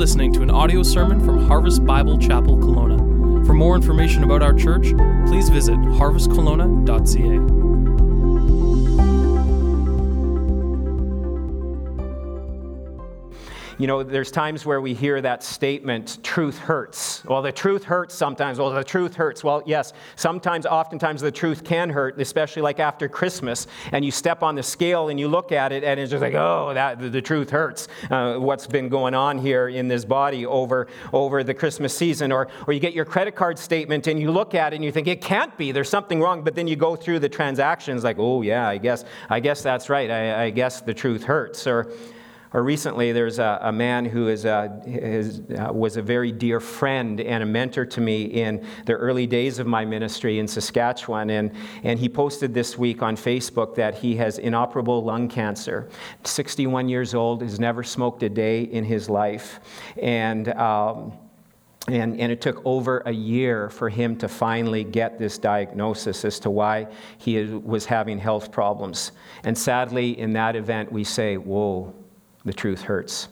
listening to an audio sermon from Harvest Bible Chapel Kelowna. For more information about our church, please visit harvestkelowna.ca. You know, there's times where we hear that statement, truth hurts. Well, the truth hurts sometimes. Well, the truth hurts. Well, yes, sometimes, oftentimes, the truth can hurt, especially like after Christmas. And you step on the scale and you look at it, and it's just like, oh, that, the, truth hurts. Uh, what's been going on here in this body over, over the Christmas season. Or, or you get your credit card statement and you look at it and you think, it can't be. There's something wrong. But then you go through the transactions like, oh, yeah, I guess, I guess that's right. I, I guess the truth hurts. Or, or recently, there's a, a man who is a, uh, was a very dear friend and a mentor to me in the early days of my ministry in Saskatchewan. And, and he posted this week on Facebook that he has inoperable lung cancer. 61 years old, has never smoked a day in his life. And um, and, and, it took over a year for him to finally get this diagnosis as to why he was having health problems. And sadly, in that event, we say, Whoa, the truth hurts.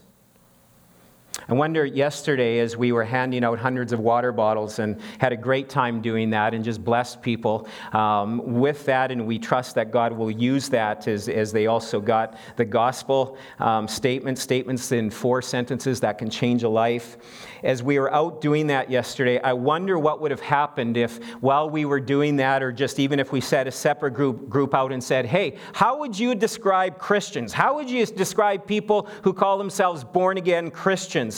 I wonder yesterday as we were handing out hundreds of water bottles and had a great time doing that and just blessed people um, with that, and we trust that God will use that as, as they also got the gospel um, statements, statements in four sentences that can change a life. As we were out doing that yesterday, I wonder what would have happened if while we were doing that, or just even if we set a separate group, group out and said, hey, how would you describe Christians? How would you describe people who call themselves born again Christians?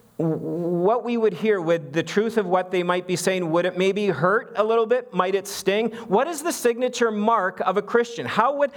what we would hear, would the truth of what they might be saying, would it maybe hurt a little bit? Might it sting? What is the signature mark of a Christian? How would,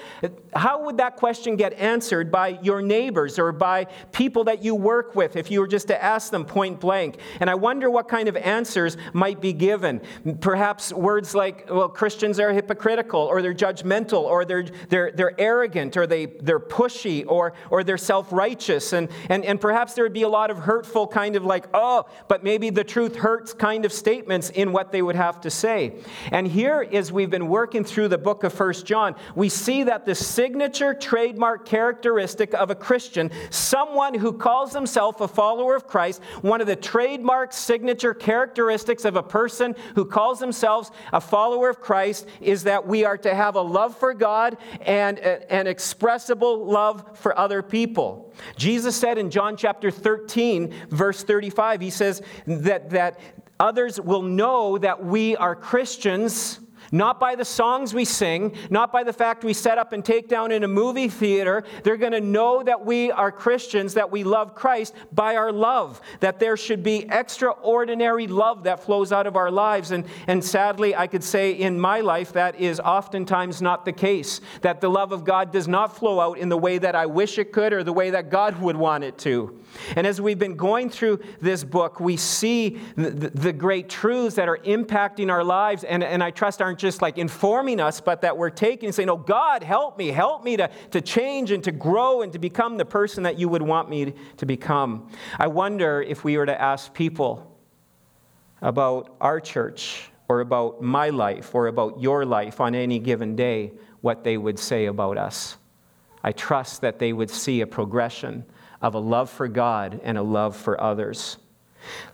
how would that question get answered by your neighbors or by people that you work with if you were just to ask them point blank? And I wonder what kind of answers might be given. Perhaps words like, well, Christians are hypocritical or they're judgmental or they're, they're, they're arrogant or they, they're pushy or, or they're self righteous. And, and, and perhaps there would be a lot of hurtful kind kind of like, oh, but maybe the truth hurts kind of statements in what they would have to say. And here, as we've been working through the book of First John, we see that the signature trademark characteristic of a Christian, someone who calls himself a follower of Christ, one of the trademark signature characteristics of a person who calls themselves a follower of Christ is that we are to have a love for God and an expressible love for other people. Jesus said in John chapter 13, verse 35, he says that, that others will know that we are Christians not by the songs we sing, not by the fact we set up and take down in a movie theater. They're going to know that we are Christians, that we love Christ by our love, that there should be extraordinary love that flows out of our lives. And, and sadly, I could say in my life that is oftentimes not the case, that the love of God does not flow out in the way that I wish it could or the way that God would want it to. And as we've been going through this book, we see the, the great truths that are impacting our lives, and, and I trust aren't just like informing us, but that we're taking and saying, Oh, God, help me, help me to, to change and to grow and to become the person that you would want me to become. I wonder if we were to ask people about our church or about my life or about your life on any given day, what they would say about us. I trust that they would see a progression of a love for God and a love for others.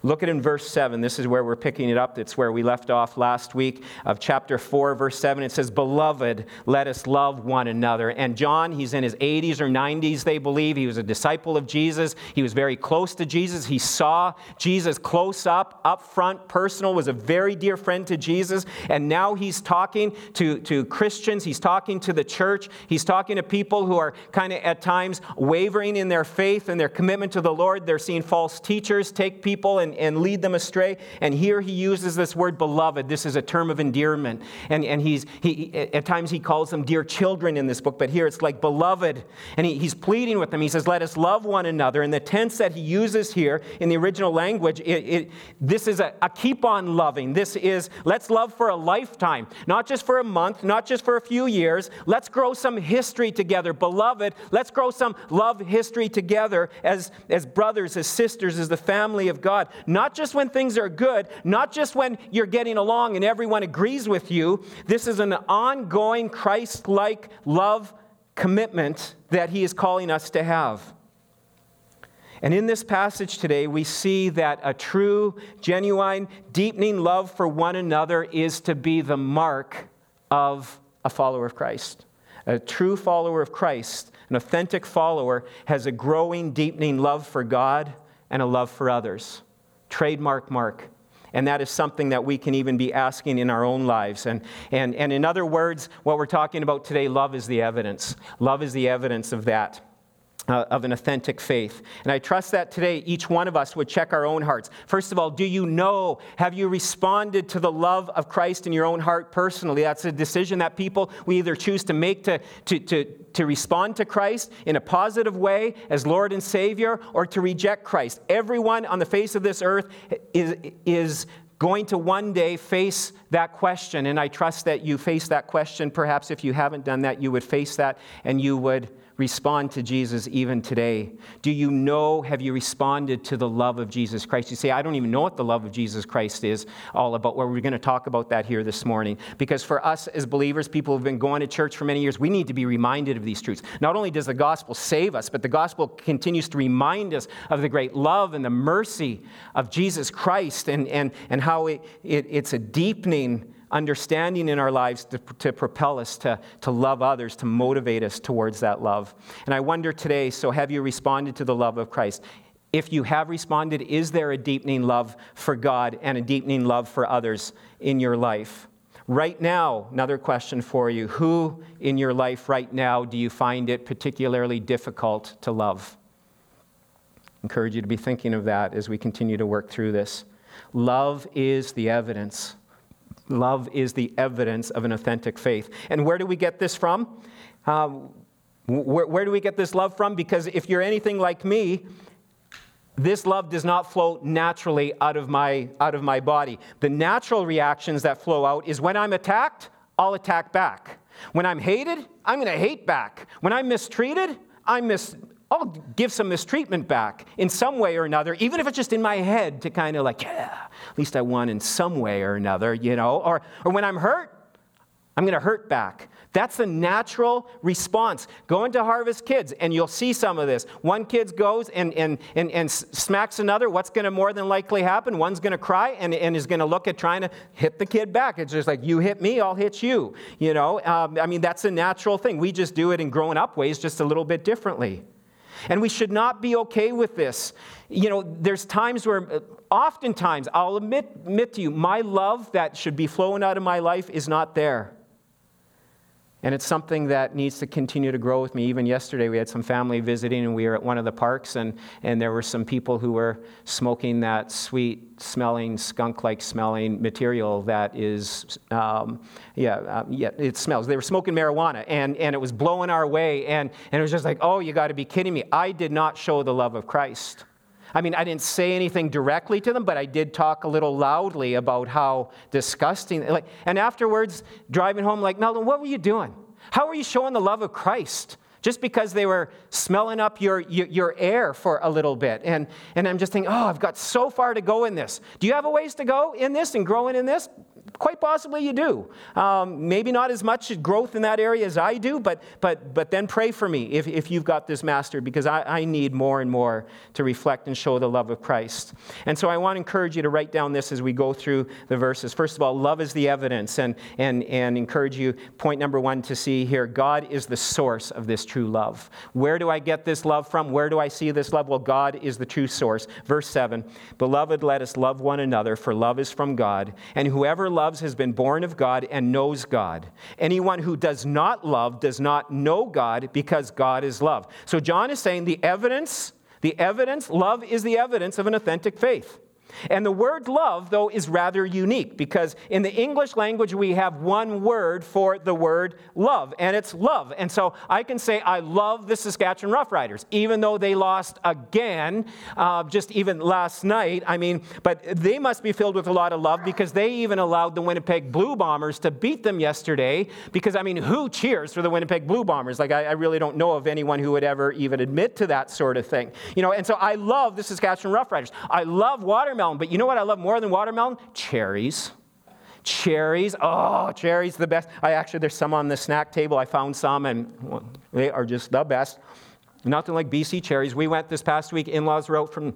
Look at in verse 7. This is where we're picking it up. It's where we left off last week of chapter 4, verse 7. It says, Beloved, let us love one another. And John, he's in his 80s or 90s, they believe. He was a disciple of Jesus. He was very close to Jesus. He saw Jesus close up, up front, personal, was a very dear friend to Jesus. And now he's talking to, to Christians. He's talking to the church. He's talking to people who are kind of at times wavering in their faith and their commitment to the Lord. They're seeing false teachers take people people and, and lead them astray. And here he uses this word beloved. This is a term of endearment. And, and he's, he, at times he calls them dear children in this book, but here it's like beloved. And he, he's pleading with them. He says, Let us love one another. And the tense that he uses here in the original language, it, it, this is a, a keep on loving. This is let's love for a lifetime, not just for a month, not just for a few years. Let's grow some history together. Beloved, let's grow some love history together as, as brothers, as sisters, as the family of God. God. Not just when things are good, not just when you're getting along and everyone agrees with you. This is an ongoing Christ like love commitment that He is calling us to have. And in this passage today, we see that a true, genuine, deepening love for one another is to be the mark of a follower of Christ. A true follower of Christ, an authentic follower, has a growing, deepening love for God and a love for others. Trademark mark. And that is something that we can even be asking in our own lives. And, and, and in other words, what we're talking about today, love is the evidence. Love is the evidence of that uh, of an authentic faith. And I trust that today each one of us would check our own hearts. First of all, do you know, have you responded to the love of Christ in your own heart personally? That's a decision that people, we either choose to make to, to, to, to respond to Christ in a positive way as Lord and Savior or to reject Christ. Everyone on the face of this earth is, is going to one day face that question. And I trust that you face that question. Perhaps if you haven't done that, you would face that and you would respond to Jesus even today? Do you know, have you responded to the love of Jesus Christ? You say, I don't even know what the love of Jesus Christ is all about. Well, we're going to talk about that here this morning. Because for us as believers, people who've been going to church for many years, we need to be reminded of these truths. Not only does the gospel save us, but the gospel continues to remind us of the great love and the mercy of Jesus Christ and, and, and how it, it, it's a deepening understanding in our lives to, to propel us to, to love others, to motivate us towards that love. And I wonder today so, have you responded to the love of Christ? If you have responded, is there a deepening love for God and a deepening love for others in your life? Right now, another question for you Who in your life right now do you find it particularly difficult to love? encourage you to be thinking of that as we continue to work through this. Love is the evidence Love is the evidence of an authentic faith. And where do we get this from? Um, where, where do we get this love from? Because if you're anything like me, this love does not flow naturally out of my out of my body the natural reactions that flow out is when i'm attacked i'll attack back when i'm hated i'm going to hate back when i'm mistreated i'm mis- I'll give some mistreatment back in some way or another, even if it's just in my head to kind of like, yeah, at least I won in some way or another, you know. Or, or when I'm hurt, I'm going to hurt back. That's the natural response. Go into Harvest Kids and you'll see some of this. One kid goes and, and, and, and smacks another. What's going to more than likely happen? One's going to cry and, and is going to look at trying to hit the kid back. It's just like, you hit me, I'll hit you. You know, um, I mean, that's a natural thing. We just do it in grown up ways just a little bit differently. And we should not be okay with this. You know, there's times where, uh, oftentimes, I'll admit, admit to you, my love that should be flowing out of my life is not there. And it's something that needs to continue to grow with me. Even yesterday, we had some family visiting, and we were at one of the parks, and, and there were some people who were smoking that sweet smelling, skunk like smelling material that is, um, yeah, uh, yeah, it smells. They were smoking marijuana, and, and it was blowing our way, and, and it was just like, oh, you got to be kidding me. I did not show the love of Christ. I mean, I didn't say anything directly to them, but I did talk a little loudly about how disgusting. Like, and afterwards, driving home, like, Melvin, what were you doing? How were you showing the love of Christ? Just because they were smelling up your, your, your air for a little bit. And, and I'm just thinking, oh, I've got so far to go in this. Do you have a ways to go in this and growing in this? Quite possibly you do. Um, maybe not as much growth in that area as I do, but, but, but then pray for me if, if you've got this mastered because I, I need more and more to reflect and show the love of Christ. And so I want to encourage you to write down this as we go through the verses. First of all, love is the evidence, and, and, and encourage you, point number one, to see here God is the source of this true love. Where do I get this love from? Where do I see this love? Well, God is the true source. Verse 7 Beloved, let us love one another, for love is from God, and whoever loves has been born of God and knows God. Anyone who does not love does not know God because God is love. So John is saying the evidence, the evidence, love is the evidence of an authentic faith. And the word love, though, is rather unique because in the English language we have one word for the word love, and it's love. And so I can say, I love the Saskatchewan Roughriders, even though they lost again uh, just even last night. I mean, but they must be filled with a lot of love because they even allowed the Winnipeg Blue Bombers to beat them yesterday. Because, I mean, who cheers for the Winnipeg Blue Bombers? Like, I, I really don't know of anyone who would ever even admit to that sort of thing. You know, and so I love the Saskatchewan Roughriders. I love watermelon watermelon. But you know what I love more than watermelon? Cherries. Cherries. Oh, cherries, the best. I actually, there's some on the snack table. I found some, and they are just the best. Nothing like BC cherries. We went this past week, in laws wrote from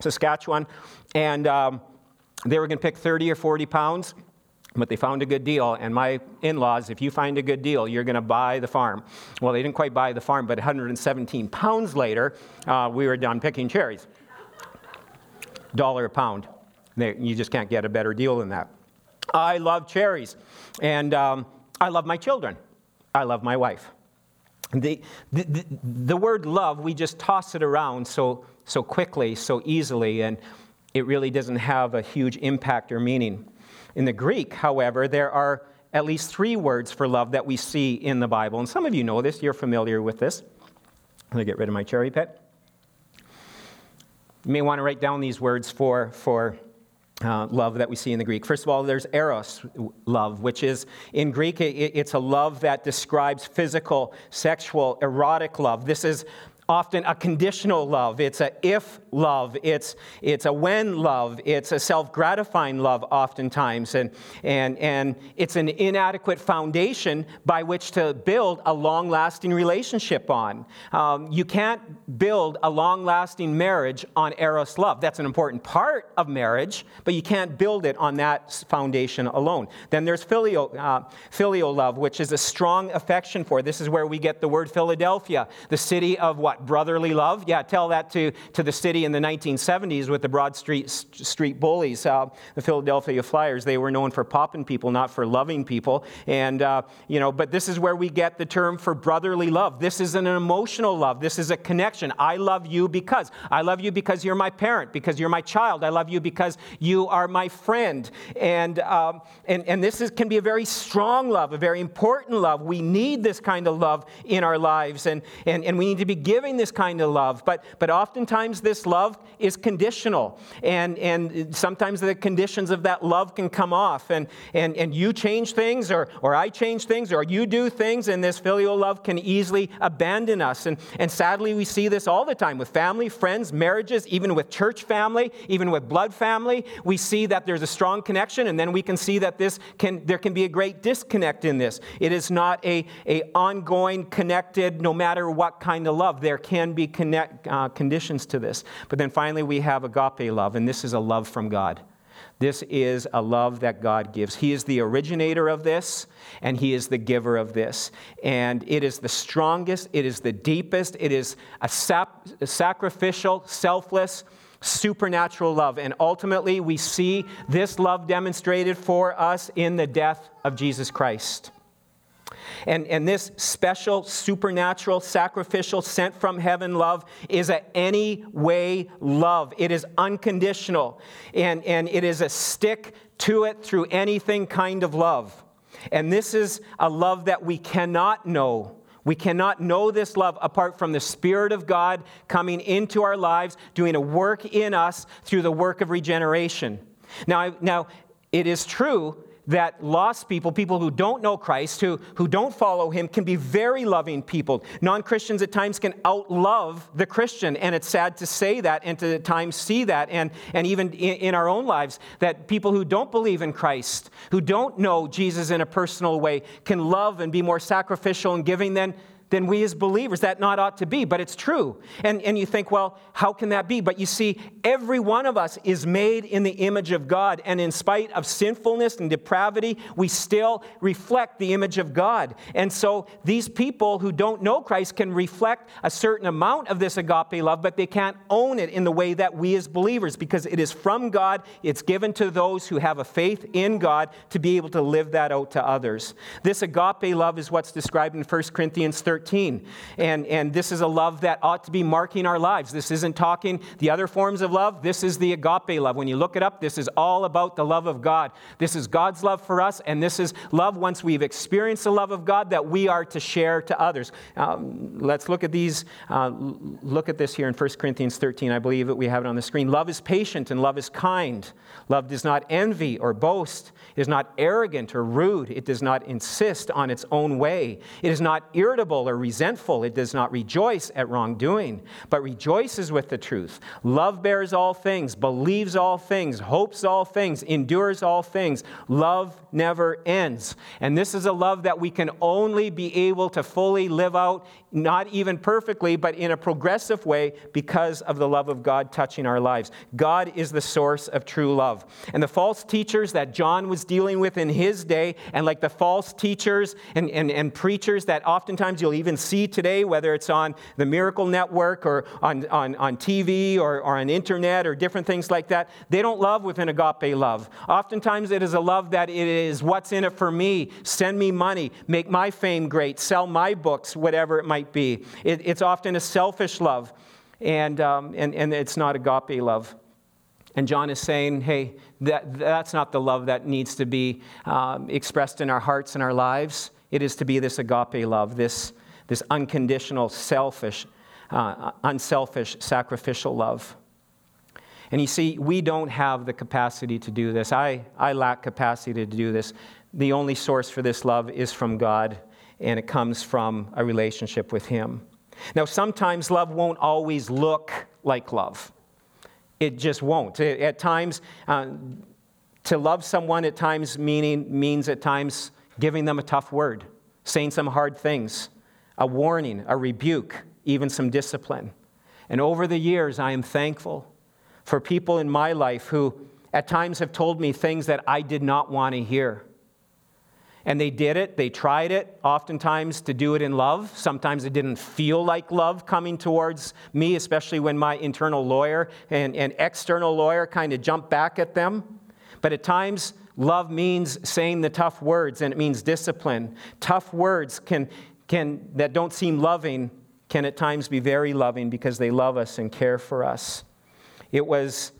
Saskatchewan, and um, they were going to pick 30 or 40 pounds, but they found a good deal. And my in laws, if you find a good deal, you're going to buy the farm. Well, they didn't quite buy the farm, but 117 pounds later, uh, we were done picking cherries. Dollar a pound. They, you just can't get a better deal than that. I love cherries, and um, I love my children. I love my wife. The, the, the, word love, we just toss it around so, so quickly, so easily, and it really doesn't have a huge impact or meaning. In the Greek, however, there are at least three words for love that we see in the Bible. And some of you know this, you're familiar with this. Let me get rid of my cherry pit. You may want to write down these words for, for uh, love that we see in the Greek. First of all, there's eros love, which is in Greek, it, it's a love that describes physical, sexual, erotic love. This is often a conditional love. It's a if love. It's, it's a when love. It's a self gratifying love, oftentimes. And, and, and it's an inadequate foundation by which to build a long lasting relationship on. Um, you can't build a long lasting marriage on Eros love. That's an important part of marriage, but you can't build it on that foundation alone. Then there's filial, uh, filial love, which is a strong affection for. This is where we get the word Philadelphia, the city of what? Brotherly love? Yeah, tell that to, to the city in the 1970s with the Broad Street, Street Bullies, uh, the Philadelphia Flyers. They were known for popping people, not for loving people. And, uh, you know, but this is where we get the term for brotherly love. This is an emotional love. This is a connection. I love you because. I love you because you're my parent, because you're my child. I love you because you are my friend. And, um, and, and this is, can be a very strong love, a very important love. We need this kind of love in our lives, and, and, and we need to be giving this kind of love, but, but oftentimes this love is conditional. And, and sometimes the conditions of that love can come off. And, and, and you change things, or, or I change things, or you do things, and this filial love can easily abandon us. And, and sadly, we see this all the time with family, friends, marriages, even with church family, even with blood family. We see that there's a strong connection, and then we can see that this can, there can be a great disconnect in this. It is not a, a ongoing, connected, no matter what kind of love. There there can be connect, uh, conditions to this. But then finally, we have agape love, and this is a love from God. This is a love that God gives. He is the originator of this, and He is the giver of this. And it is the strongest, it is the deepest, it is a, sap- a sacrificial, selfless, supernatural love. And ultimately, we see this love demonstrated for us in the death of Jesus Christ. And, and this special, supernatural, sacrificial, sent from heaven love is a any way love. It is unconditional. And, and it is a stick to it through anything kind of love. And this is a love that we cannot know. We cannot know this love apart from the Spirit of God coming into our lives, doing a work in us through the work of regeneration. Now, now it is true that lost people, people who don't know Christ, who, who don't follow him, can be very loving people. Non Christians at times can outlove the Christian, and it's sad to say that and to at times see that, and, and even in, in our own lives, that people who don't believe in Christ, who don't know Jesus in a personal way, can love and be more sacrificial and giving than than we as believers. That not ought to be, but it's true. And, and you think, well, how can that be? But you see, every one of us is made in the image of God. And in spite of sinfulness and depravity, we still reflect the image of God. And so these people who don't know Christ can reflect a certain amount of this agape love, but they can't own it in the way that we as believers, because it is from God. It's given to those who have a faith in God to be able to live that out to others. This agape love is what's described in 1 Corinthians 13. 13. And, and this is a love that ought to be marking our lives. This isn't talking the other forms of love. This is the agape love. When you look it up, this is all about the love of God. This is God's love for us, and this is love once we've experienced the love of God that we are to share to others. Um, let's look at these. Uh, look at this here in 1 Corinthians 13. I believe that we have it on the screen. Love is patient and love is kind. Love does not envy or boast. It is not arrogant or rude. It does not insist on its own way. It is not irritable or resentful. It does not rejoice at wrongdoing, but rejoices with the truth. Love bears all things, believes all things, hopes all things, endures all things. Love never ends. And this is a love that we can only be able to fully live out, not even perfectly, but in a progressive way because of the love of God touching our lives. God is the source of true love. And the false teachers that John was dealing with in his day, and like the false teachers and, and, and preachers that oftentimes you'll even see today, whether it's on the Miracle Network or on, on, on TV or, or on internet or different things like that, they don't love with an agape love. Oftentimes it is a love that it is what's in it for me, send me money, make my fame great, sell my books, whatever it might be. It, it's often a selfish love, and, um, and, and it's not agape love. And John is saying, hey, that, that's not the love that needs to be um, expressed in our hearts and our lives. It is to be this agape love, this, this unconditional, selfish, uh, unselfish, sacrificial love. And you see, we don't have the capacity to do this. I, I lack capacity to do this. The only source for this love is from God, and it comes from a relationship with Him. Now, sometimes love won't always look like love. It just won't. At times, uh, to love someone at times meaning, means at times giving them a tough word, saying some hard things, a warning, a rebuke, even some discipline. And over the years, I am thankful for people in my life who at times have told me things that I did not want to hear. And they did it, they tried it, oftentimes to do it in love. Sometimes it didn't feel like love coming towards me, especially when my internal lawyer and, and external lawyer kind of jumped back at them. But at times, love means saying the tough words and it means discipline. Tough words can, can, that don't seem loving can at times be very loving because they love us and care for us. It was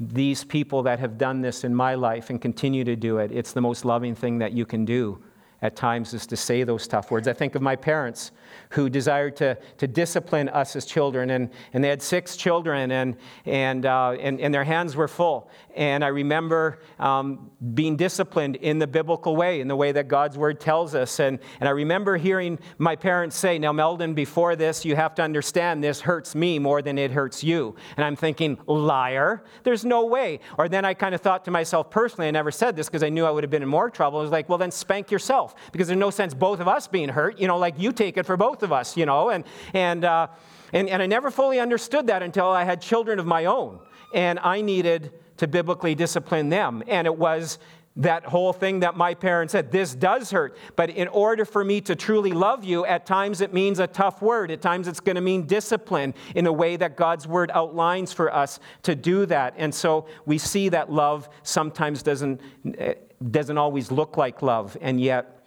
these people that have done this in my life and continue to do it. It's the most loving thing that you can do at times is to say those tough words. I think of my parents who desired to, to discipline us as children, and, and they had six children, and, and, uh, and, and their hands were full. And I remember um, being disciplined in the biblical way, in the way that God's word tells us. And, and I remember hearing my parents say, Now, Meldon, before this, you have to understand this hurts me more than it hurts you. And I'm thinking, Liar, there's no way. Or then I kind of thought to myself personally, I never said this because I knew I would have been in more trouble. I was like, Well, then spank yourself because there's no sense both of us being hurt. You know, like you take it for both of us, you know. And, and, uh, and, and I never fully understood that until I had children of my own. And I needed to biblically discipline them. And it was that whole thing that my parents said this does hurt but in order for me to truly love you at times it means a tough word at times it's going to mean discipline in a way that god's word outlines for us to do that and so we see that love sometimes doesn't eh, doesn't always look like love and yet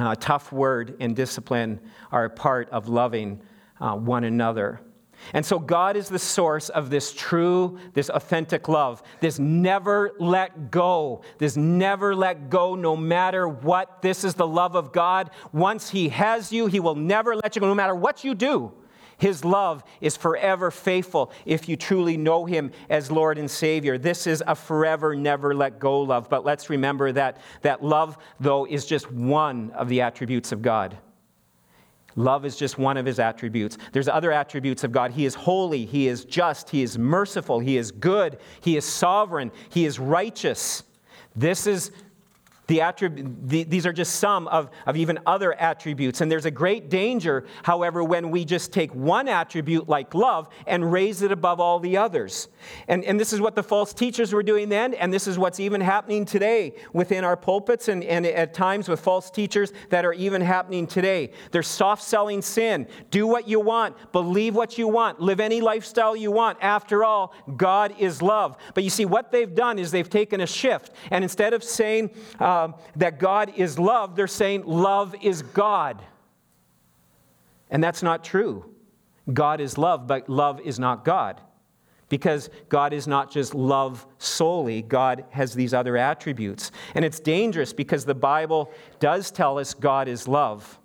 uh, tough word and discipline are a part of loving uh, one another and so God is the source of this true, this authentic love. This never let go. This never let go no matter what. This is the love of God. Once He has you, He will never let you go no matter what you do. His love is forever faithful if you truly know Him as Lord and Savior. This is a forever, never let go love. But let's remember that that love, though, is just one of the attributes of God. Love is just one of his attributes. There's other attributes of God. He is holy, he is just, he is merciful, he is good, he is sovereign, he is righteous. This is the attrib- the, these are just some of, of even other attributes. And there's a great danger, however, when we just take one attribute like love and raise it above all the others. And, and this is what the false teachers were doing then, and this is what's even happening today within our pulpits and, and at times with false teachers that are even happening today. They're soft selling sin. Do what you want, believe what you want, live any lifestyle you want. After all, God is love. But you see, what they've done is they've taken a shift, and instead of saying, uh, uh, that God is love, they're saying love is God. And that's not true. God is love, but love is not God. Because God is not just love solely, God has these other attributes. And it's dangerous because the Bible does tell us God is love.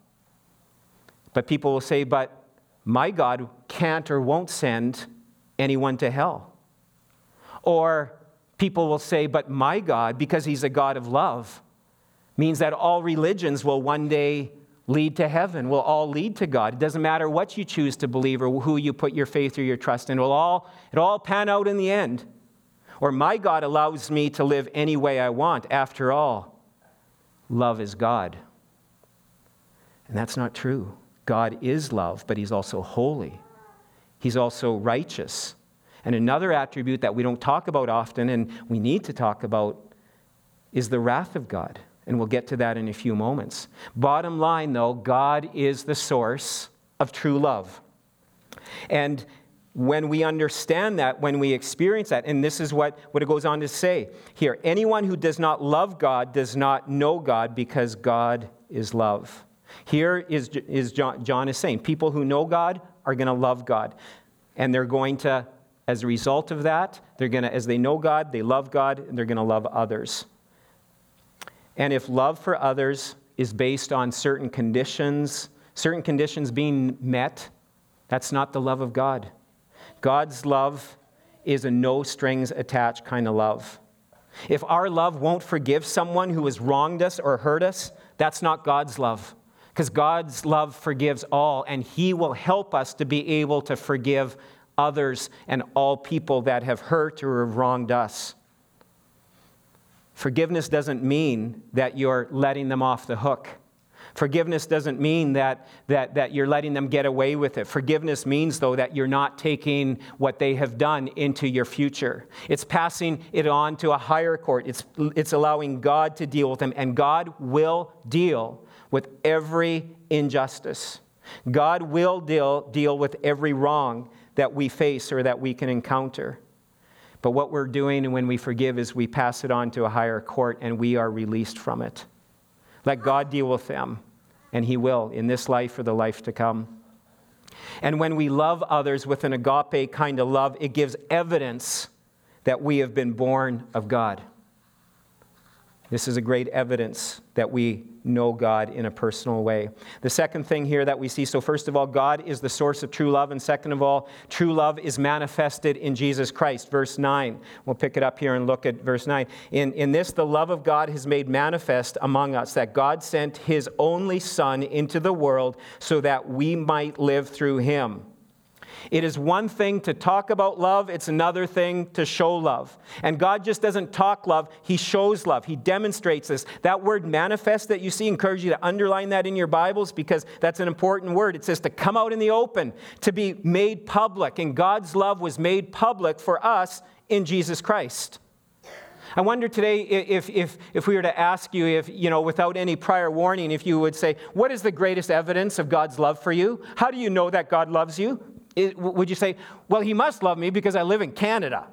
But people will say, but my God can't or won't send anyone to hell. Or people will say, but my God, because he's a God of love, means that all religions will one day lead to heaven, will all lead to God. It doesn't matter what you choose to believe or who you put your faith or your trust in. It will all, it'll all pan out in the end. Or my God allows me to live any way I want. After all, love is God. And that's not true. God is love, but He's also holy. He's also righteous. And another attribute that we don't talk about often and we need to talk about is the wrath of God. And we'll get to that in a few moments. Bottom line, though, God is the source of true love. And when we understand that, when we experience that, and this is what, what it goes on to say here anyone who does not love God does not know God because God is love. Here is, is John, John is saying people who know God are going to love God. And they're going to, as a result of that, they're going to, as they know God, they love God, and they're going to love others. And if love for others is based on certain conditions, certain conditions being met, that's not the love of God. God's love is a no strings attached kind of love. If our love won't forgive someone who has wronged us or hurt us, that's not God's love. Because God's love forgives all, and He will help us to be able to forgive others and all people that have hurt or have wronged us. Forgiveness doesn't mean that you're letting them off the hook. Forgiveness doesn't mean that, that, that you're letting them get away with it. Forgiveness means, though, that you're not taking what they have done into your future. It's passing it on to a higher court, it's, it's allowing God to deal with them, and God will deal with every injustice. God will deal, deal with every wrong that we face or that we can encounter. But what we're doing when we forgive is we pass it on to a higher court and we are released from it. Let God deal with them, and He will in this life or the life to come. And when we love others with an agape kind of love, it gives evidence that we have been born of God. This is a great evidence that we know God in a personal way. The second thing here that we see so, first of all, God is the source of true love. And second of all, true love is manifested in Jesus Christ. Verse 9. We'll pick it up here and look at verse 9. In, in this, the love of God has made manifest among us, that God sent his only Son into the world so that we might live through him. It is one thing to talk about love, it's another thing to show love. And God just doesn't talk love, He shows love. He demonstrates this. That word manifest that you see, encourage you to underline that in your Bibles because that's an important word. It says to come out in the open, to be made public. And God's love was made public for us in Jesus Christ. I wonder today if, if, if we were to ask you, if, you know, without any prior warning, if you would say, What is the greatest evidence of God's love for you? How do you know that God loves you? Would you say, well, he must love me because I live in Canada?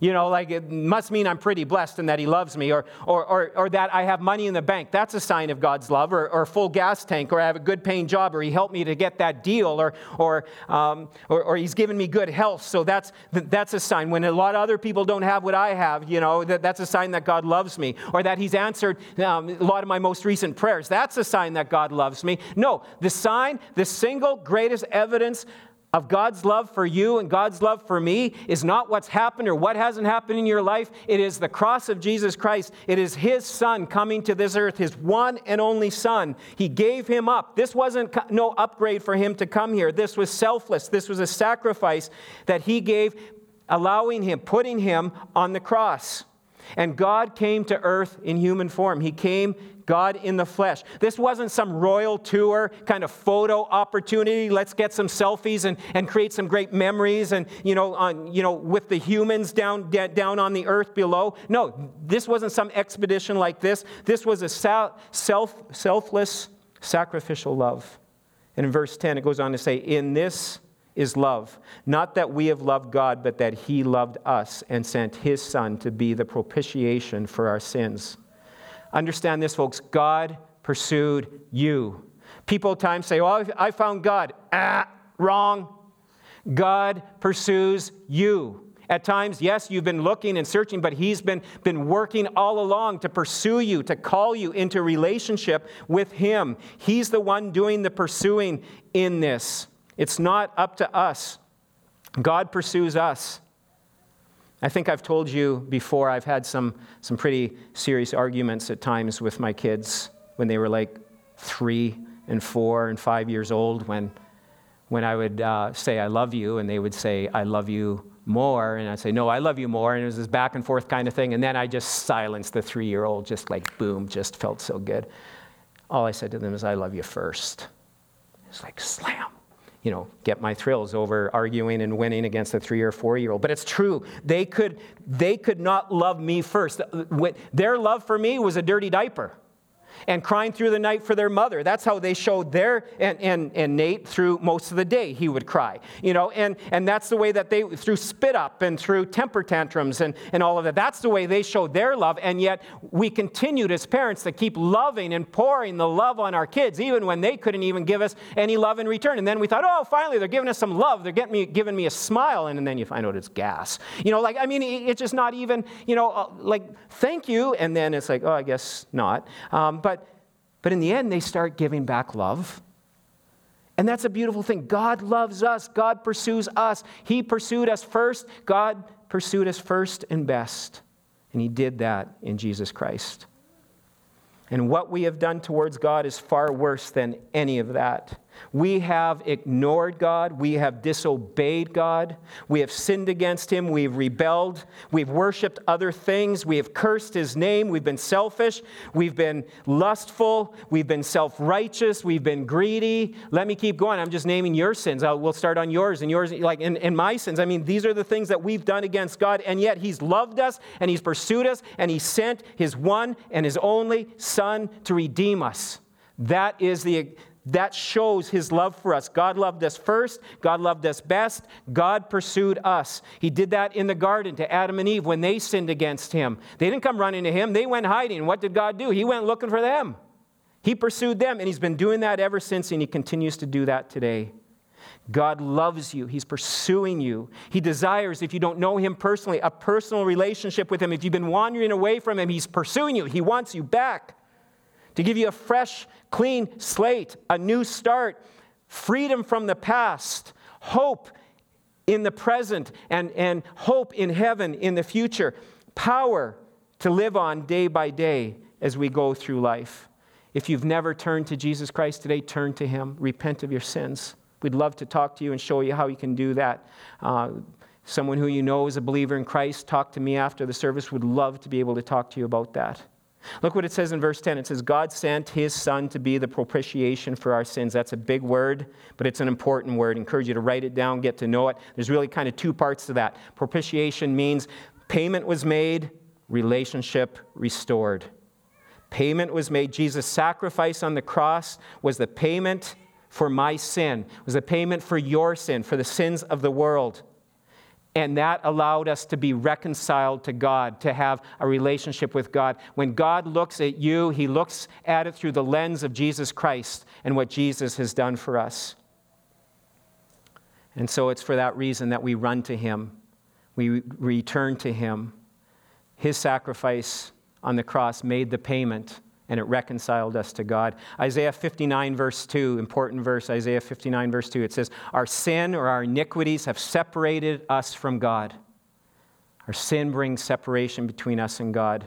You know, like it must mean I'm pretty blessed and that he loves me, or, or, or, or that I have money in the bank. That's a sign of God's love, or, or full gas tank, or I have a good paying job, or he helped me to get that deal, or, or, um, or, or, he's given me good health. So that's, that's a sign. When a lot of other people don't have what I have, you know, that, that's a sign that God loves me, or that he's answered um, a lot of my most recent prayers. That's a sign that God loves me. No, the sign, the single greatest evidence of God's love for you and God's love for me is not what's happened or what hasn't happened in your life. It is the cross of Jesus Christ. It is His Son coming to this earth, His one and only Son. He gave Him up. This wasn't no upgrade for Him to come here. This was selfless. This was a sacrifice that He gave, allowing Him, putting Him on the cross. And God came to earth in human form. He came, God in the flesh. This wasn't some royal tour kind of photo opportunity. Let's get some selfies and, and create some great memories and, you know, on, you know, with the humans down, down on the earth below. No, this wasn't some expedition like this. This was a self, selfless, sacrificial love. And in verse 10, it goes on to say, In this is love. Not that we have loved God, but that He loved us and sent His Son to be the propitiation for our sins. Understand this, folks God pursued you. People at times say, Well, I found God. Ah, wrong. God pursues you. At times, yes, you've been looking and searching, but He's been, been working all along to pursue you, to call you into relationship with Him. He's the one doing the pursuing in this. It's not up to us. God pursues us. I think I've told you before, I've had some, some pretty serious arguments at times with my kids when they were like three and four and five years old when, when I would uh, say, I love you, and they would say, I love you more. And I'd say, No, I love you more. And it was this back and forth kind of thing. And then I just silenced the three year old, just like boom, just felt so good. All I said to them is, I love you first. It's like slam. You know, get my thrills over arguing and winning against a three or four year old. But it's true. They could, they could not love me first. Their love for me was a dirty diaper and crying through the night for their mother. That's how they showed their, and, and, and Nate, through most of the day, he would cry. You know, and, and that's the way that they, through spit up and through temper tantrums and, and all of that, that's the way they showed their love. And yet we continued as parents to keep loving and pouring the love on our kids, even when they couldn't even give us any love in return. And then we thought, oh, finally, they're giving us some love. They're getting me, giving me a smile. And, and then you find out it's gas. You know, like, I mean, it's just not even, you know, uh, like, thank you. And then it's like, oh, I guess not. Um, but but but in the end, they start giving back love. And that's a beautiful thing. God loves us, God pursues us. He pursued us first, God pursued us first and best. And He did that in Jesus Christ. And what we have done towards God is far worse than any of that. We have ignored God. We have disobeyed God. We have sinned against Him. We've rebelled. We've worshiped other things. We have cursed His name. We've been selfish. We've been lustful. We've been self righteous. We've been greedy. Let me keep going. I'm just naming your sins. I'll, we'll start on yours and yours, like in, in my sins. I mean, these are the things that we've done against God, and yet He's loved us and He's pursued us and He sent His one and His only Son to redeem us. That is the that shows his love for us. God loved us first, God loved us best, God pursued us. He did that in the garden to Adam and Eve when they sinned against him. They didn't come running to him, they went hiding. What did God do? He went looking for them. He pursued them, and he's been doing that ever since, and he continues to do that today. God loves you. He's pursuing you. He desires, if you don't know Him personally, a personal relationship with Him. If you've been wandering away from Him, He's pursuing you. He wants you back to give you a fresh clean slate, a new start, freedom from the past, hope in the present, and, and hope in heaven in the future, power to live on day by day as we go through life. If you've never turned to Jesus Christ today, turn to Him, repent of your sins. We'd love to talk to you and show you how you can do that. Uh, someone who you know is a believer in Christ, talk to me after the service. Would love to be able to talk to you about that. Look what it says in verse 10. It says, God sent his son to be the propitiation for our sins. That's a big word, but it's an important word. I encourage you to write it down, get to know it. There's really kind of two parts to that. Propitiation means payment was made, relationship restored. Payment was made. Jesus' sacrifice on the cross was the payment for my sin, was the payment for your sin, for the sins of the world. And that allowed us to be reconciled to God, to have a relationship with God. When God looks at you, he looks at it through the lens of Jesus Christ and what Jesus has done for us. And so it's for that reason that we run to him, we return to him. His sacrifice on the cross made the payment and it reconciled us to God. Isaiah 59, verse 2, important verse, Isaiah 59, verse 2, it says, Our sin or our iniquities have separated us from God. Our sin brings separation between us and God.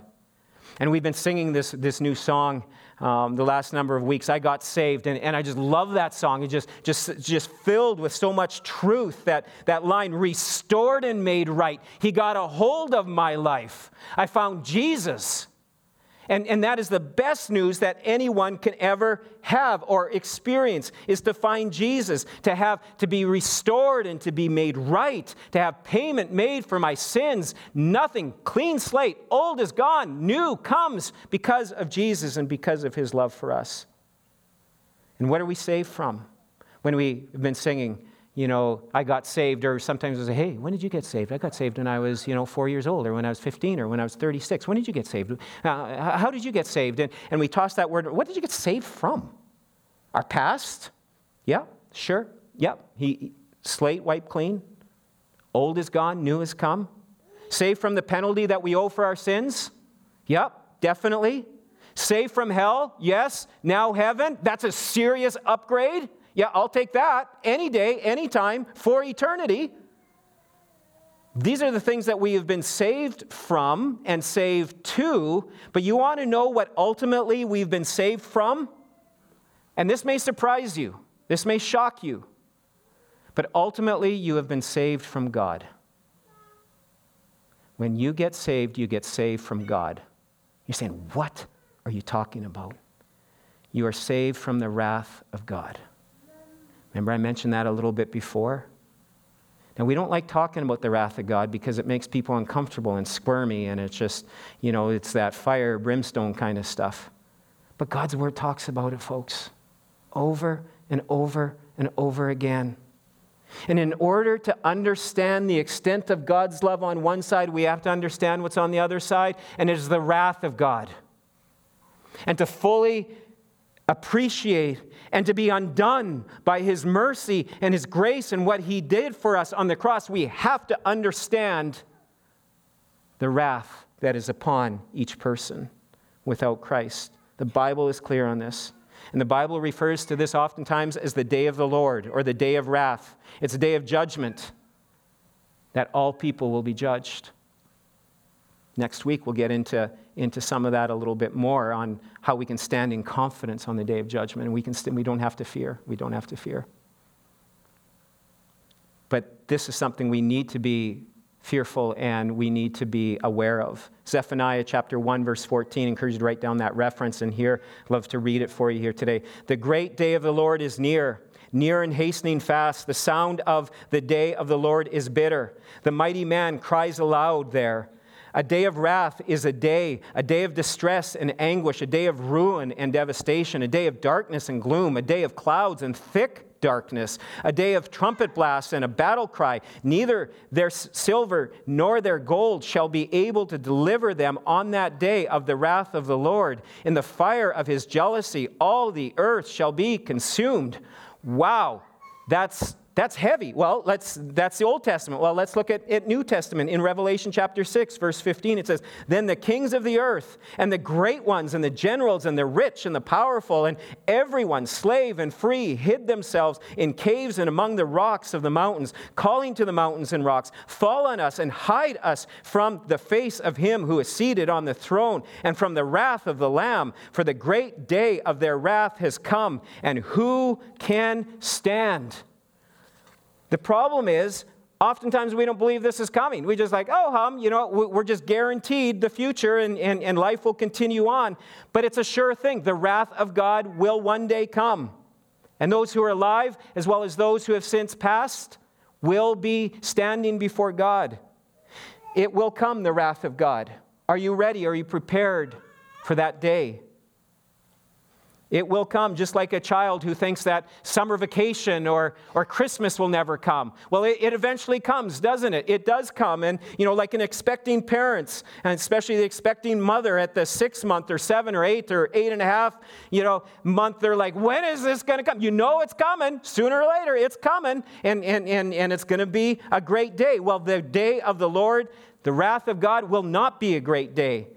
And we've been singing this, this new song um, the last number of weeks. I got saved, and, and I just love that song. It's just, just, just filled with so much truth. That, that line, restored and made right. He got a hold of my life. I found Jesus. And, and that is the best news that anyone can ever have or experience is to find Jesus, to have to be restored and to be made right, to have payment made for my sins. Nothing, clean slate, old is gone, new comes because of Jesus and because of his love for us. And what are we saved from? When we've been singing, you know, I got saved, or sometimes I say, hey, when did you get saved? I got saved when I was, you know, four years old, or when I was 15, or when I was 36. When did you get saved? Uh, how did you get saved? And, and we toss that word, what did you get saved from? Our past? Yeah, sure. Yep. He, slate wiped clean. Old is gone, new has come. Saved from the penalty that we owe for our sins? Yep, definitely. Saved from hell? Yes. Now heaven? That's a serious upgrade. Yeah, I'll take that any day, anytime, for eternity. These are the things that we have been saved from and saved to, but you want to know what ultimately we've been saved from? And this may surprise you, this may shock you, but ultimately you have been saved from God. When you get saved, you get saved from God. You're saying, What are you talking about? You are saved from the wrath of God. Remember, I mentioned that a little bit before? Now, we don't like talking about the wrath of God because it makes people uncomfortable and squirmy, and it's just, you know, it's that fire, brimstone kind of stuff. But God's word talks about it, folks, over and over and over again. And in order to understand the extent of God's love on one side, we have to understand what's on the other side, and it is the wrath of God. And to fully appreciate and to be undone by his mercy and his grace and what he did for us on the cross, we have to understand the wrath that is upon each person without Christ. The Bible is clear on this. And the Bible refers to this oftentimes as the day of the Lord or the day of wrath. It's a day of judgment that all people will be judged. Next week, we'll get into, into some of that a little bit more on how we can stand in confidence on the day of judgment. And we, can st- we don't have to fear. We don't have to fear. But this is something we need to be fearful and we need to be aware of. Zephaniah chapter 1, verse 14, I encourage you to write down that reference and here. Love to read it for you here today. The great day of the Lord is near. Near and hastening fast, the sound of the day of the Lord is bitter. The mighty man cries aloud there. A day of wrath is a day, a day of distress and anguish, a day of ruin and devastation, a day of darkness and gloom, a day of clouds and thick darkness, a day of trumpet blasts and a battle cry. Neither their silver nor their gold shall be able to deliver them on that day of the wrath of the Lord. In the fire of his jealousy, all the earth shall be consumed. Wow, that's that's heavy. Well, let's, that's the Old Testament. Well, let's look at, at New Testament. In Revelation chapter 6, verse 15, it says, Then the kings of the earth, and the great ones, and the generals, and the rich, and the powerful, and everyone, slave and free, hid themselves in caves and among the rocks of the mountains, calling to the mountains and rocks, Fall on us and hide us from the face of him who is seated on the throne, and from the wrath of the Lamb. For the great day of their wrath has come, and who can stand? The problem is, oftentimes we don't believe this is coming. We just like, oh, hum, you know, we're just guaranteed the future and, and, and life will continue on. But it's a sure thing. The wrath of God will one day come. And those who are alive, as well as those who have since passed, will be standing before God. It will come, the wrath of God. Are you ready? Are you prepared for that day? It will come just like a child who thinks that summer vacation or, or Christmas will never come. Well, it, it, eventually comes, doesn't it? It does come. And, you know, like an expecting parents, and especially the expecting mother at the six month or seven or eight or eight and a half, you know, month, they're like, when is this going to come? You know it's coming. Sooner or later, it's coming. And, and, and, and it's going to be a great day. Well, the day of the Lord, the wrath of God will not be a great day.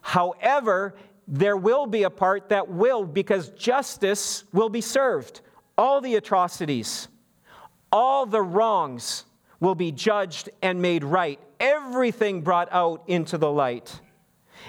However, there will be a part that will, because justice will be served. All the atrocities, all the wrongs will be judged and made right. Everything brought out into the light.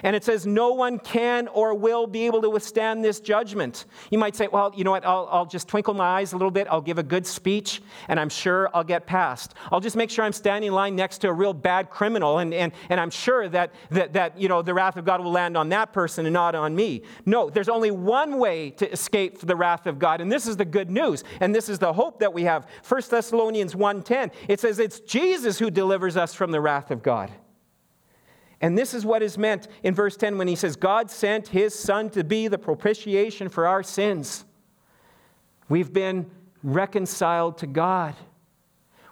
And it says, no one can or will be able to withstand this judgment. You might say, well, you know what? I'll, I'll, just twinkle my eyes a little bit. I'll give a good speech, and I'm sure I'll get past. I'll just make sure I'm standing in line next to a real bad criminal, and, and, and I'm sure that, that, that you know, the wrath of God will land on that person and not on me. No, there's only one way to escape the wrath of God, and this is the good news, and this is the hope that we have. 1 Thessalonians 1.10, it says it's Jesus who delivers us from the wrath of God. And this is what is meant in verse 10 when he says, God sent his son to be the propitiation for our sins. We've been reconciled to God.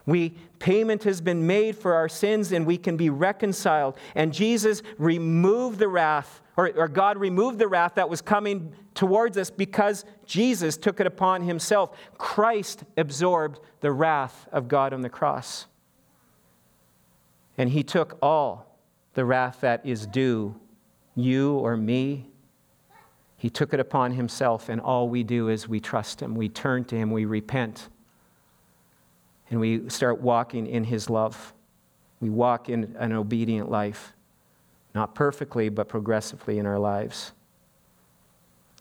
We payment has been made for our sins and we can be reconciled. And Jesus removed the wrath, or, or God removed the wrath that was coming towards us because Jesus took it upon himself. Christ absorbed the wrath of God on the cross. And he took all the wrath that is due you or me. He took it upon himself, and all we do is we trust him. We turn to him, we repent, and we start walking in his love. We walk in an obedient life, not perfectly, but progressively in our lives.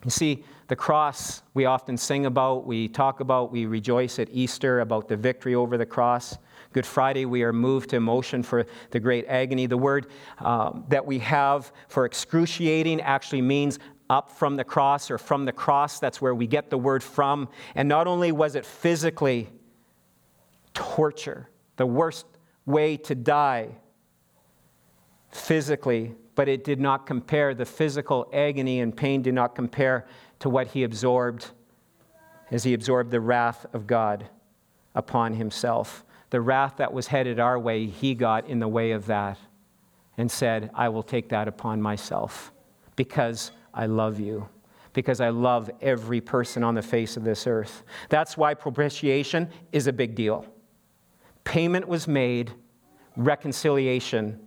You see, the cross we often sing about, we talk about, we rejoice at Easter about the victory over the cross. Good Friday, we are moved to emotion for the great agony. The word um, that we have for excruciating actually means up from the cross or from the cross. That's where we get the word from. And not only was it physically torture, the worst way to die physically, but it did not compare. The physical agony and pain did not compare to what he absorbed as he absorbed the wrath of God upon himself. The wrath that was headed our way, he got in the way of that and said, I will take that upon myself because I love you, because I love every person on the face of this earth. That's why propitiation is a big deal. Payment was made, reconciliation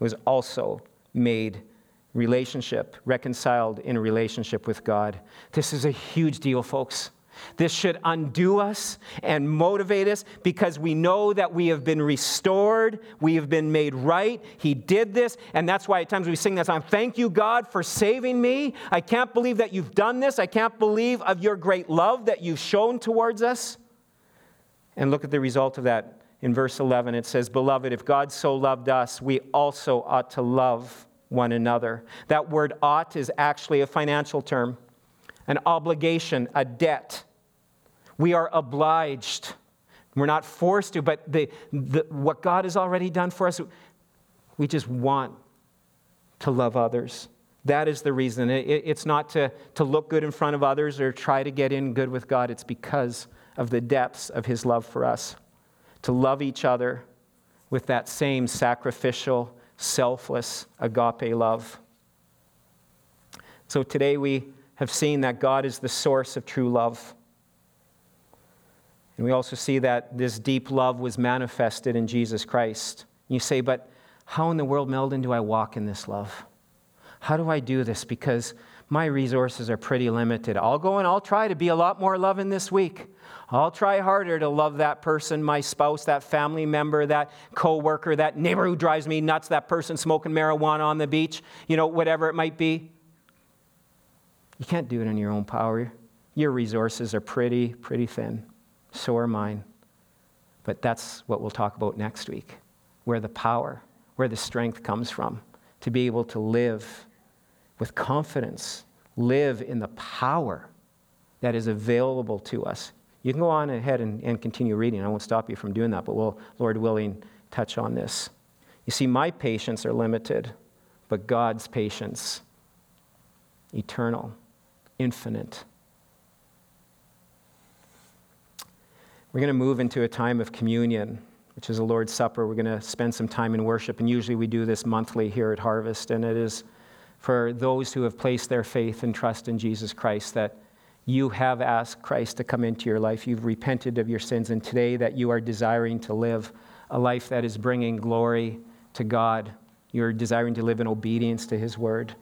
was also made relationship, reconciled in relationship with God. This is a huge deal, folks. This should undo us and motivate us because we know that we have been restored, we have been made right. He did this, and that's why at times we sing that song, Thank you, God, for saving me. I can't believe that you've done this. I can't believe of your great love that you've shown towards us. And look at the result of that. In verse 11, it says, Beloved, if God so loved us, we also ought to love one another. That word ought is actually a financial term, an obligation, a debt. We are obliged. We're not forced to, but the, the, what God has already done for us, we just want to love others. That is the reason. It, it's not to, to look good in front of others or try to get in good with God. It's because of the depths of His love for us. To love each other with that same sacrificial, selfless agape love. So today we have seen that God is the source of true love. And we also see that this deep love was manifested in Jesus Christ. You say, but how in the world, Meldon, do I walk in this love? How do I do this? Because my resources are pretty limited. I'll go and I'll try to be a lot more loving this week. I'll try harder to love that person, my spouse, that family member, that coworker, that neighbor who drives me nuts, that person smoking marijuana on the beach, you know, whatever it might be. You can't do it in your own power. Your resources are pretty, pretty thin. So are mine. But that's what we'll talk about next week where the power, where the strength comes from to be able to live with confidence, live in the power that is available to us. You can go on ahead and, and continue reading. I won't stop you from doing that, but we'll, Lord willing, touch on this. You see, my patience are limited, but God's patience, eternal, infinite. We're going to move into a time of communion, which is a Lord's Supper. We're going to spend some time in worship, and usually we do this monthly here at Harvest, and it is for those who have placed their faith and trust in Jesus Christ that you have asked Christ to come into your life. You've repented of your sins, and today that you are desiring to live a life that is bringing glory to God. You're desiring to live in obedience to His word.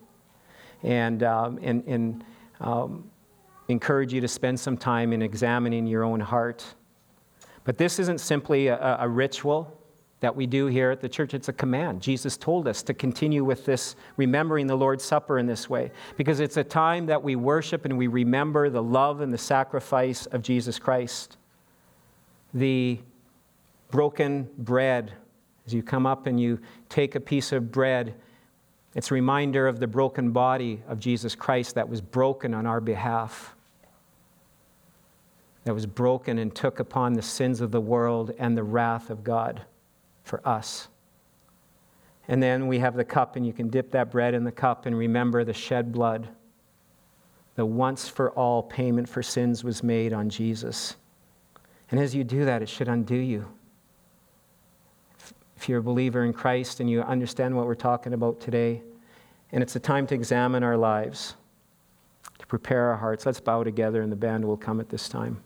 And, um, and, and um, encourage you to spend some time in examining your own heart but this isn't simply a, a ritual that we do here at the church, it's a command. Jesus told us to continue with this, remembering the Lord's Supper in this way, because it's a time that we worship and we remember the love and the sacrifice of Jesus Christ. The broken bread, as you come up and you take a piece of bread, it's a reminder of the broken body of Jesus Christ that was broken on our behalf that was broken and took upon the sins of the world and the wrath of God for us. And then we have the cup, and you can dip that bread in the cup and remember the shed blood. The once for all payment for sins was made on Jesus. And as you do that, it should undo you. If you're a believer in Christ and you understand what we're talking about today, and it's a time to examine our lives, to prepare our hearts, let's bow together, and the band will come at this time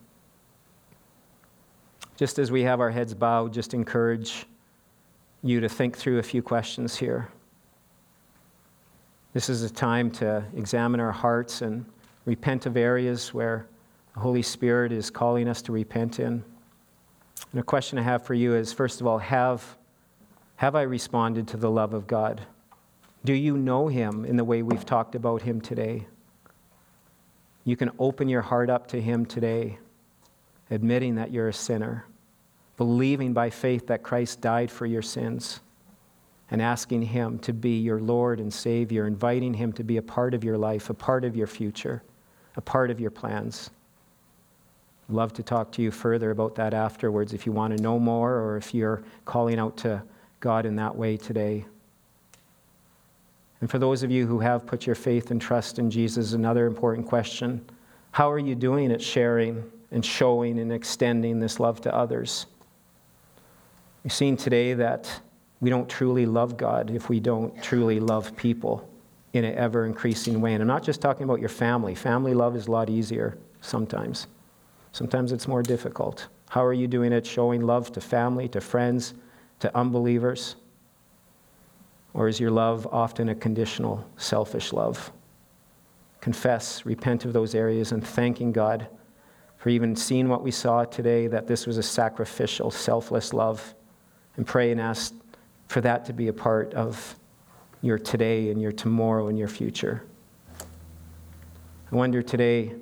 just as we have our heads bowed, just encourage you to think through a few questions here. This is a time to examine our hearts and repent of areas where the Holy Spirit is calling us to repent in. And a question I have for you is first of all, have, have I responded to the love of God? Do you know Him in the way we've talked about Him today? You can open your heart up to Him today, admitting that you're a sinner, believing by faith that Christ died for your sins, and asking Him to be your Lord and Savior, inviting Him to be a part of your life, a part of your future, a part of your plans. I'd love to talk to you further about that afterwards if you want to know more or if you're calling out to God in that way today. And for those of you who have put your faith and trust in Jesus, another important question how are you doing at sharing and showing and extending this love to others? We've seen today that we don't truly love God if we don't truly love people in an ever increasing way. And I'm not just talking about your family. Family love is a lot easier sometimes, sometimes it's more difficult. How are you doing at showing love to family, to friends, to unbelievers? Or is your love often a conditional, selfish love? Confess, repent of those areas, and thanking God for even seeing what we saw today that this was a sacrificial, selfless love. And pray and ask for that to be a part of your today and your tomorrow and your future. I wonder today,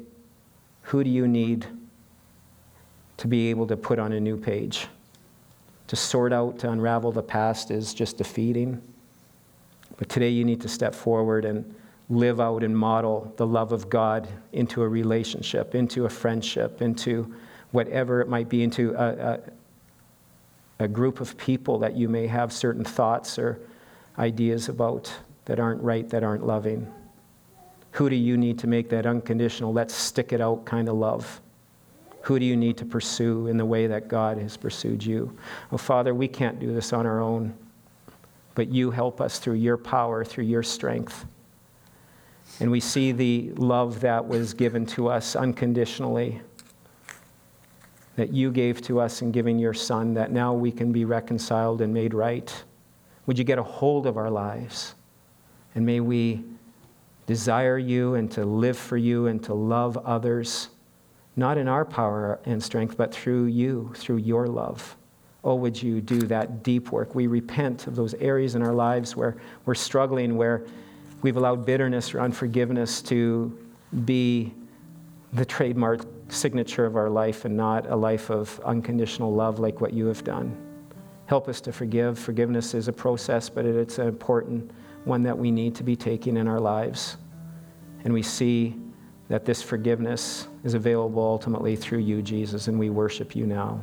who do you need to be able to put on a new page? To sort out, to unravel the past is just defeating. But today you need to step forward and live out and model the love of God into a relationship, into a friendship, into whatever it might be, into a, a, a, group of people that you may have certain thoughts or ideas about that aren't right, that aren't loving. Who do you need to make that unconditional, let's stick it out kind of love? Who do you need to pursue in the way that God has pursued you? Oh, Father, we can't do this on our own but you help us through your power, through your strength. And we see the love that was given to us unconditionally, that you gave to us in giving your Son, that now we can be reconciled and made right. Would you get a hold of our lives? And may we desire you and to live for you and to love others, not in our power and strength, but through you, through your love. Oh, would you do that deep work? We repent of those areas in our lives where we're struggling, where we've allowed bitterness or unforgiveness to be the trademark signature of our life and not a life of unconditional love like what you have done. Help us to forgive. Forgiveness is a process, but it's an important one that we need to be taking in our lives. And we see that this forgiveness is available ultimately through you, Jesus, and we worship you now.